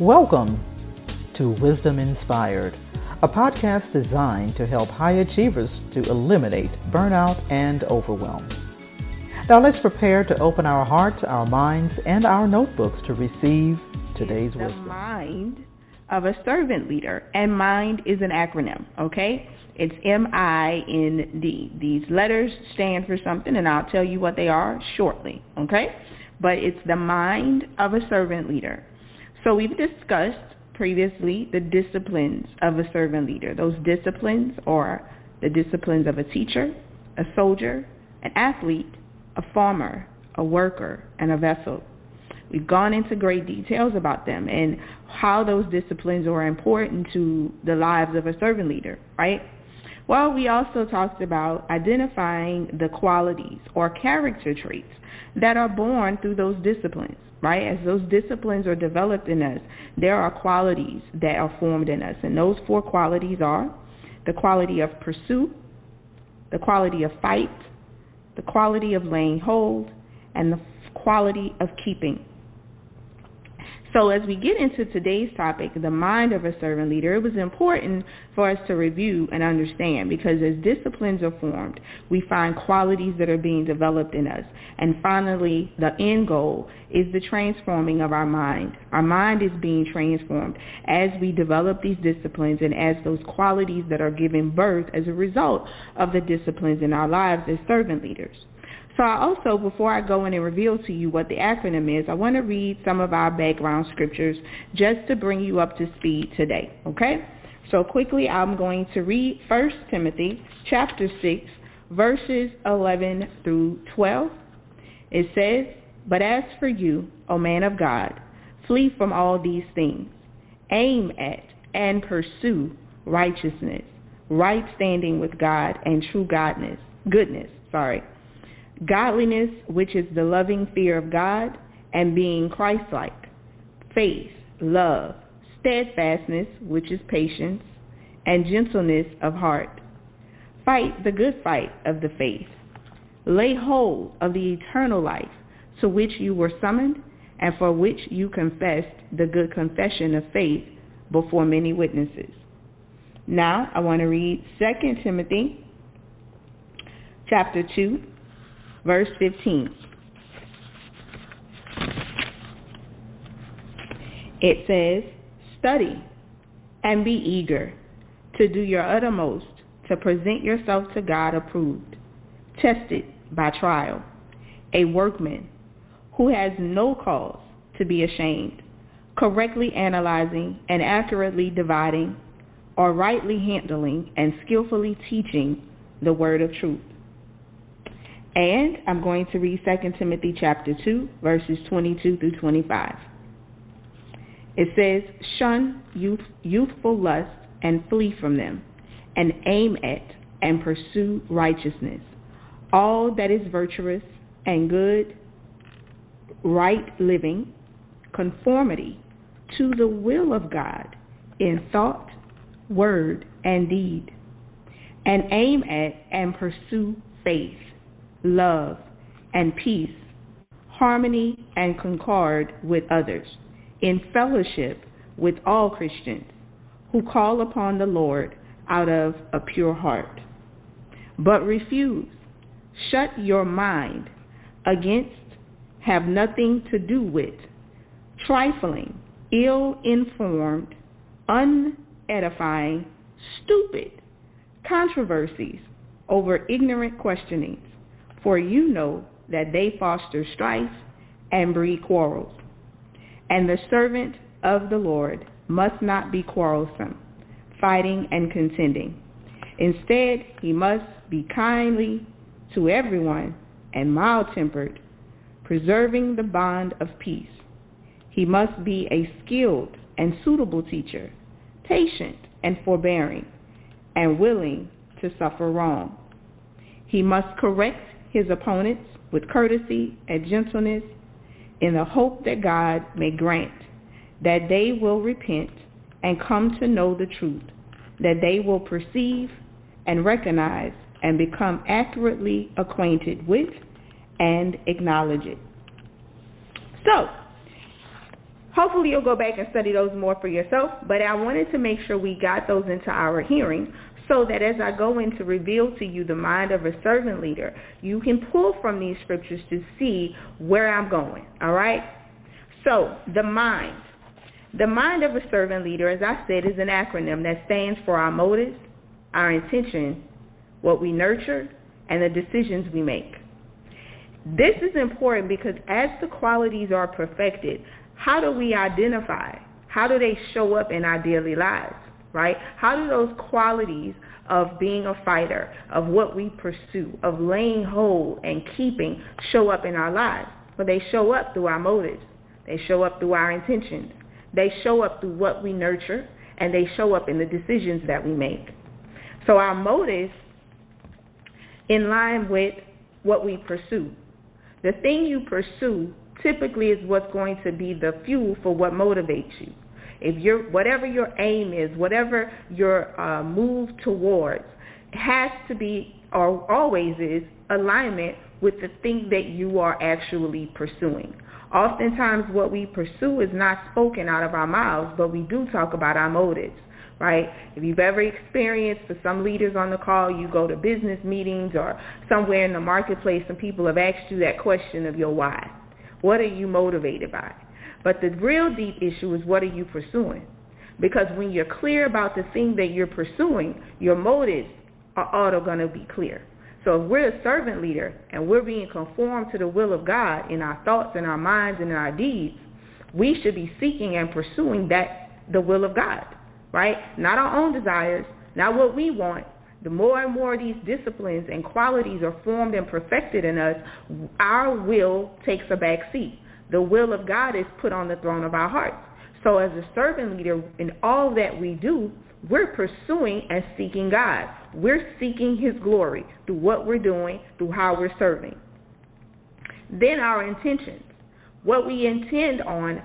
Welcome to Wisdom Inspired, a podcast designed to help high achievers to eliminate burnout and overwhelm. Now let's prepare to open our hearts, our minds, and our notebooks to receive today's the wisdom. mind of a servant leader, and MIND is an acronym, okay? It's M I N D. These letters stand for something, and I'll tell you what they are shortly, okay? But it's the mind of a servant leader. So we've discussed previously the disciplines of a servant leader. Those disciplines are the disciplines of a teacher, a soldier, an athlete, a farmer, a worker, and a vessel. We've gone into great details about them and how those disciplines are important to the lives of a servant leader, right? Well, we also talked about identifying the qualities or character traits that are born through those disciplines right? As those disciplines are developed in us, there are qualities that are formed in us. And those four qualities are the quality of pursuit, the quality of fight, the quality of laying hold, and the quality of keeping. So, as we get into today's topic, the mind of a servant leader, it was important for us to review and understand because as disciplines are formed, we find qualities that are being developed in us. And finally, the end goal is the transforming of our mind. Our mind is being transformed as we develop these disciplines and as those qualities that are given birth as a result of the disciplines in our lives as servant leaders. So I also, before I go in and reveal to you what the acronym is, I want to read some of our background scriptures just to bring you up to speed today. Okay? So quickly, I'm going to read 1 Timothy chapter 6, verses 11 through 12. It says, But as for you, O man of God, flee from all these things. Aim at and pursue righteousness, right standing with God, and true godness, goodness, sorry godliness, which is the loving fear of God, and being Christ-like, faith, love, steadfastness, which is patience, and gentleness of heart. Fight the good fight of the faith. Lay hold of the eternal life to which you were summoned and for which you confessed the good confession of faith before many witnesses. Now I want to read 2 Timothy chapter 2 verse 15. It says, Study and be eager to do your uttermost to present yourself to God approved, tested by trial, a workman who has no cause to be ashamed, correctly analyzing and accurately dividing, or rightly handling and skillfully teaching the word of truth. And I'm going to read 2 Timothy chapter 2, verses 22 through 25. It says, Shun youth, youthful lusts and flee from them, and aim at and pursue righteousness, all that is virtuous and good, right living, conformity to the will of God in thought, word, and deed, and aim at and pursue faith love, and peace, harmony and concord with others, in fellowship with all Christians who call upon the Lord out of a pure heart. But refuse, shut your mind against, have nothing to do with, trifling, ill informed, unedifying, stupid controversies over ignorant questionings for you know that they foster strife and breed quarrels. And the servant of the Lord must not be quarrelsome, fighting and contending. Instead, he must be kindly to everyone and mild tempered, preserving the bond of peace. He must be a skilled and suitable teacher, patient and forbearing, and willing to suffer wrong. He must correct his opponents with courtesy and gentleness in the hope that God may grant that they will repent and come to know the truth, that they will perceive and recognize and become accurately acquainted with and acknowledge it. So, Hopefully, you'll go back and study those more for yourself, but I wanted to make sure we got those into our hearing so that as I go in to reveal to you the mind of a servant leader, you can pull from these scriptures to see where I'm going. All right? So, the mind. The mind of a servant leader, as I said, is an acronym that stands for our motives, our intention, what we nurture, and the decisions we make. This is important because as the qualities are perfected, how do we identify? How do they show up in our daily lives? Right? How do those qualities of being a fighter, of what we pursue, of laying hold and keeping show up in our lives? Well, they show up through our motives. They show up through our intentions. They show up through what we nurture, and they show up in the decisions that we make. So our motives in line with what we pursue. The thing you pursue typically is what's going to be the fuel for what motivates you. If you're whatever your aim is, whatever your uh, move towards, has to be or always is alignment with the thing that you are actually pursuing. Oftentimes, what we pursue is not spoken out of our mouths, but we do talk about our motives right? If you've ever experienced, for some leaders on the call, you go to business meetings or somewhere in the marketplace and people have asked you that question of your why. What are you motivated by? But the real deep issue is what are you pursuing? Because when you're clear about the thing that you're pursuing, your motives are auto going to be clear. So if we're a servant leader and we're being conformed to the will of God in our thoughts and our minds and in our deeds, we should be seeking and pursuing that the will of God right? Not our own desires, not what we want. The more and more these disciplines and qualities are formed and perfected in us, our will takes a back seat. The will of God is put on the throne of our hearts. So, as a servant leader, in all that we do, we're pursuing and seeking God. We're seeking His glory through what we're doing, through how we're serving. Then, our intentions. What we intend on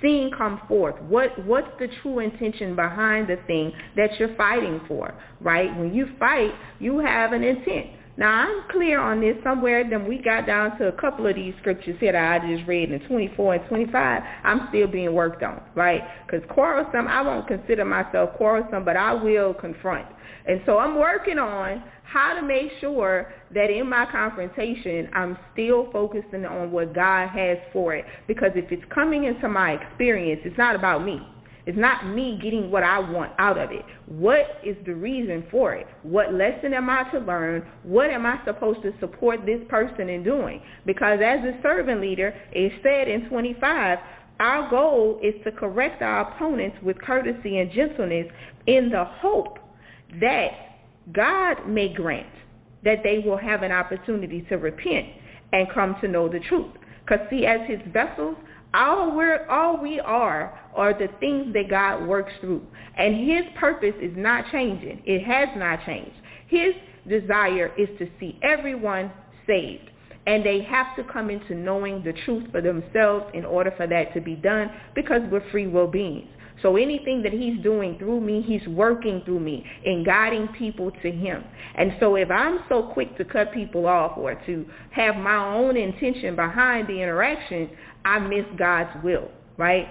seeing come forth. What what's the true intention behind the thing that you're fighting for, right? When you fight, you have an intent. Now I'm clear on this somewhere. Then we got down to a couple of these scriptures here that I just read in 24 and 25. I'm still being worked on, right? Because quarrelsome, I won't consider myself quarrelsome, but I will confront. And so I'm working on how to make sure that in my confrontation, I'm still focusing on what God has for it. Because if it's coming into my experience, it's not about me. It's not me getting what I want out of it. What is the reason for it? What lesson am I to learn? What am I supposed to support this person in doing? Because as a servant leader, it said in 25, our goal is to correct our opponents with courtesy and gentleness in the hope that God may grant that they will have an opportunity to repent and come to know the truth. Because, see, as his vessels, all, we're, all we are are the things that God works through. And his purpose is not changing, it has not changed. His desire is to see everyone saved. And they have to come into knowing the truth for themselves in order for that to be done because we're free will beings. So anything that he's doing through me, he's working through me and guiding people to him. And so if I'm so quick to cut people off or to have my own intention behind the interaction, I miss God's will, right?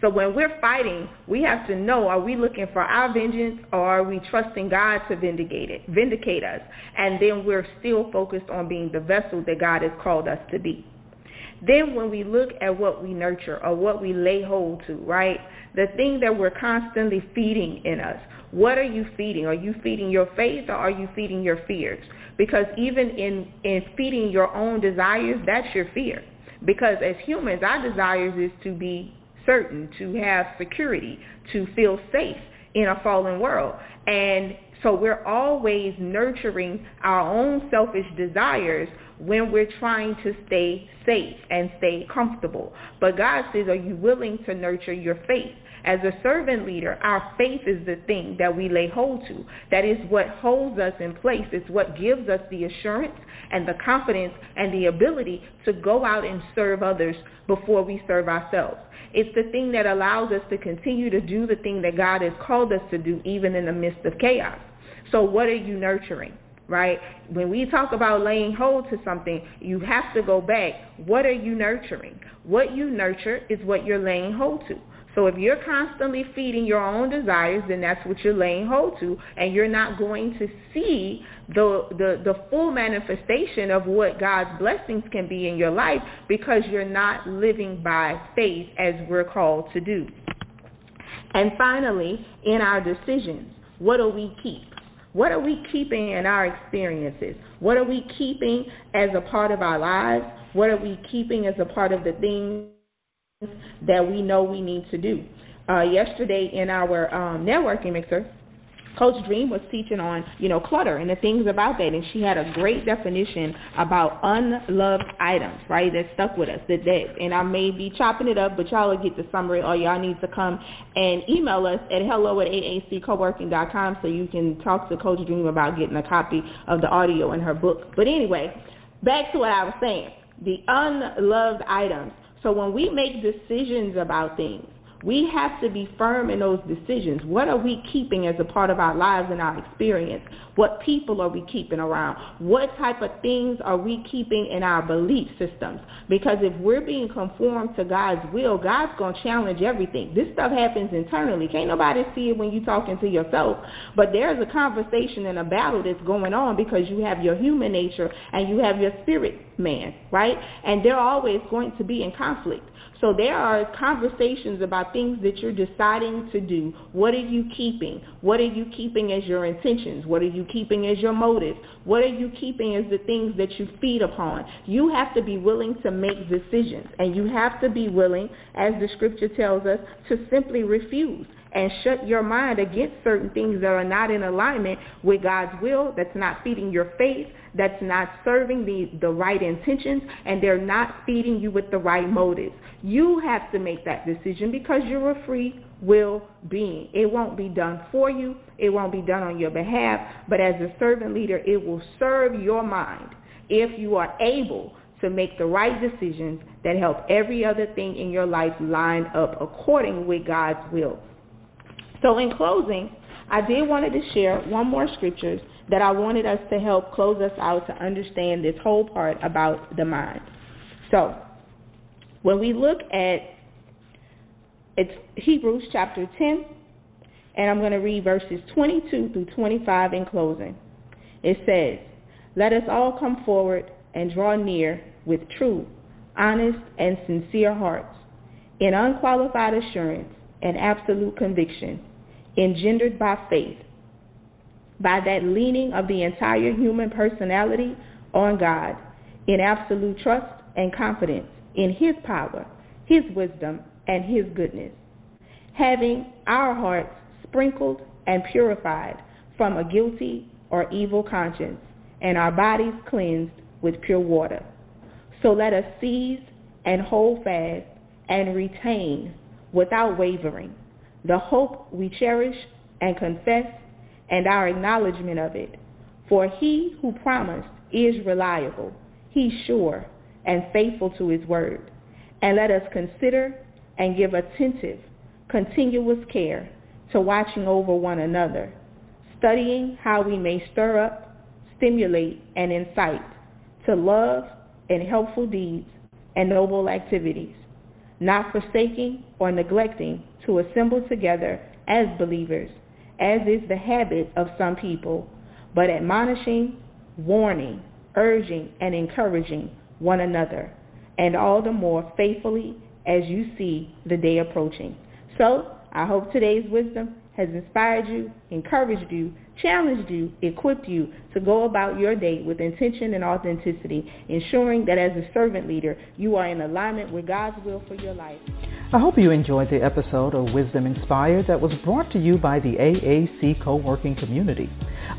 So when we're fighting, we have to know are we looking for our vengeance or are we trusting God to vindicate it, vindicate us? And then we're still focused on being the vessel that God has called us to be. Then when we look at what we nurture or what we lay hold to, right? The thing that we're constantly feeding in us. What are you feeding? Are you feeding your faith or are you feeding your fears? Because even in, in feeding your own desires, that's your fear. Because as humans, our desires is to be certain, to have security, to feel safe in a fallen world. And so we're always nurturing our own selfish desires when we're trying to stay safe and stay comfortable. But God says, Are you willing to nurture your faith? As a servant leader, our faith is the thing that we lay hold to. That is what holds us in place. It's what gives us the assurance and the confidence and the ability to go out and serve others before we serve ourselves. It's the thing that allows us to continue to do the thing that God has called us to do, even in the midst of chaos. So, what are you nurturing? Right? When we talk about laying hold to something, you have to go back. What are you nurturing? What you nurture is what you're laying hold to. So if you're constantly feeding your own desires, then that's what you're laying hold to, and you're not going to see the the, the full manifestation of what God's blessings can be in your life because you're not living by faith as we're called to do. And finally, in our decisions, what do we keep? What are we keeping in our experiences? What are we keeping as a part of our lives? What are we keeping as a part of the things that we know we need to do? Uh, yesterday in our um, networking mixer, Coach Dream was teaching on, you know, clutter and the things about that, and she had a great definition about unloved items, right? That stuck with us. That, that and I may be chopping it up, but y'all will get the summary, or y'all need to come and email us at hello at aaccoworking.com so you can talk to Coach Dream about getting a copy of the audio in her book. But anyway, back to what I was saying: the unloved items. So when we make decisions about things we have to be firm in those decisions. What are we keeping as a part of our lives and our experience? What people are we keeping around? What type of things are we keeping in our belief systems? Because if we're being conformed to God's will, God's going to challenge everything. This stuff happens internally. Can't nobody see it when you're talking to yourself. But there's a conversation and a battle that's going on because you have your human nature and you have your spirit man, right? And they're always going to be in conflict. So there are conversations about things that you're deciding to do. What are you keeping? What are you keeping as your intentions? What are you keeping as your motives? What are you keeping as the things that you feed upon? You have to be willing to make decisions, and you have to be willing, as the scripture tells us, to simply refuse and shut your mind against certain things that are not in alignment with God's will, that's not feeding your faith, that's not serving the, the right intentions, and they're not feeding you with the right motives. You have to make that decision because you're a free will being. It won't be done for you, it won't be done on your behalf, but as a servant leader, it will serve your mind if you are able to make the right decisions that help every other thing in your life line up according with God's will. So in closing, I did wanted to share one more scriptures that I wanted us to help close us out to understand this whole part about the mind. So when we look at it's Hebrews chapter 10, and I'm going to read verses 22 through 25 in closing. It says, Let us all come forward and draw near with true, honest, and sincere hearts, in unqualified assurance and absolute conviction engendered by faith, by that leaning of the entire human personality on God in absolute trust and confidence in His power, His wisdom, and His goodness, having our hearts sprinkled and purified from a guilty or evil conscience, and our bodies cleansed with pure water. So let us seize and hold fast and retain without wavering the hope we cherish and confess, and our acknowledgement of it. For he who promised is reliable, he's sure, and faithful to his word. And let us consider and give attentive, continuous care to watching over one another, studying how we may stir up, stimulate, and incite to love and helpful deeds and noble activities, not forsaking or neglecting to assemble together as believers, as is the habit of some people, but admonishing, warning, urging, and encouraging one another, and all the more faithfully as you see the day approaching. So, I hope today's wisdom has inspired you, encouraged you, challenged you, equipped you to go about your day with intention and authenticity, ensuring that as a servant leader, you are in alignment with God's will for your life. I hope you enjoyed the episode of Wisdom Inspired that was brought to you by the AAC Co-working Community,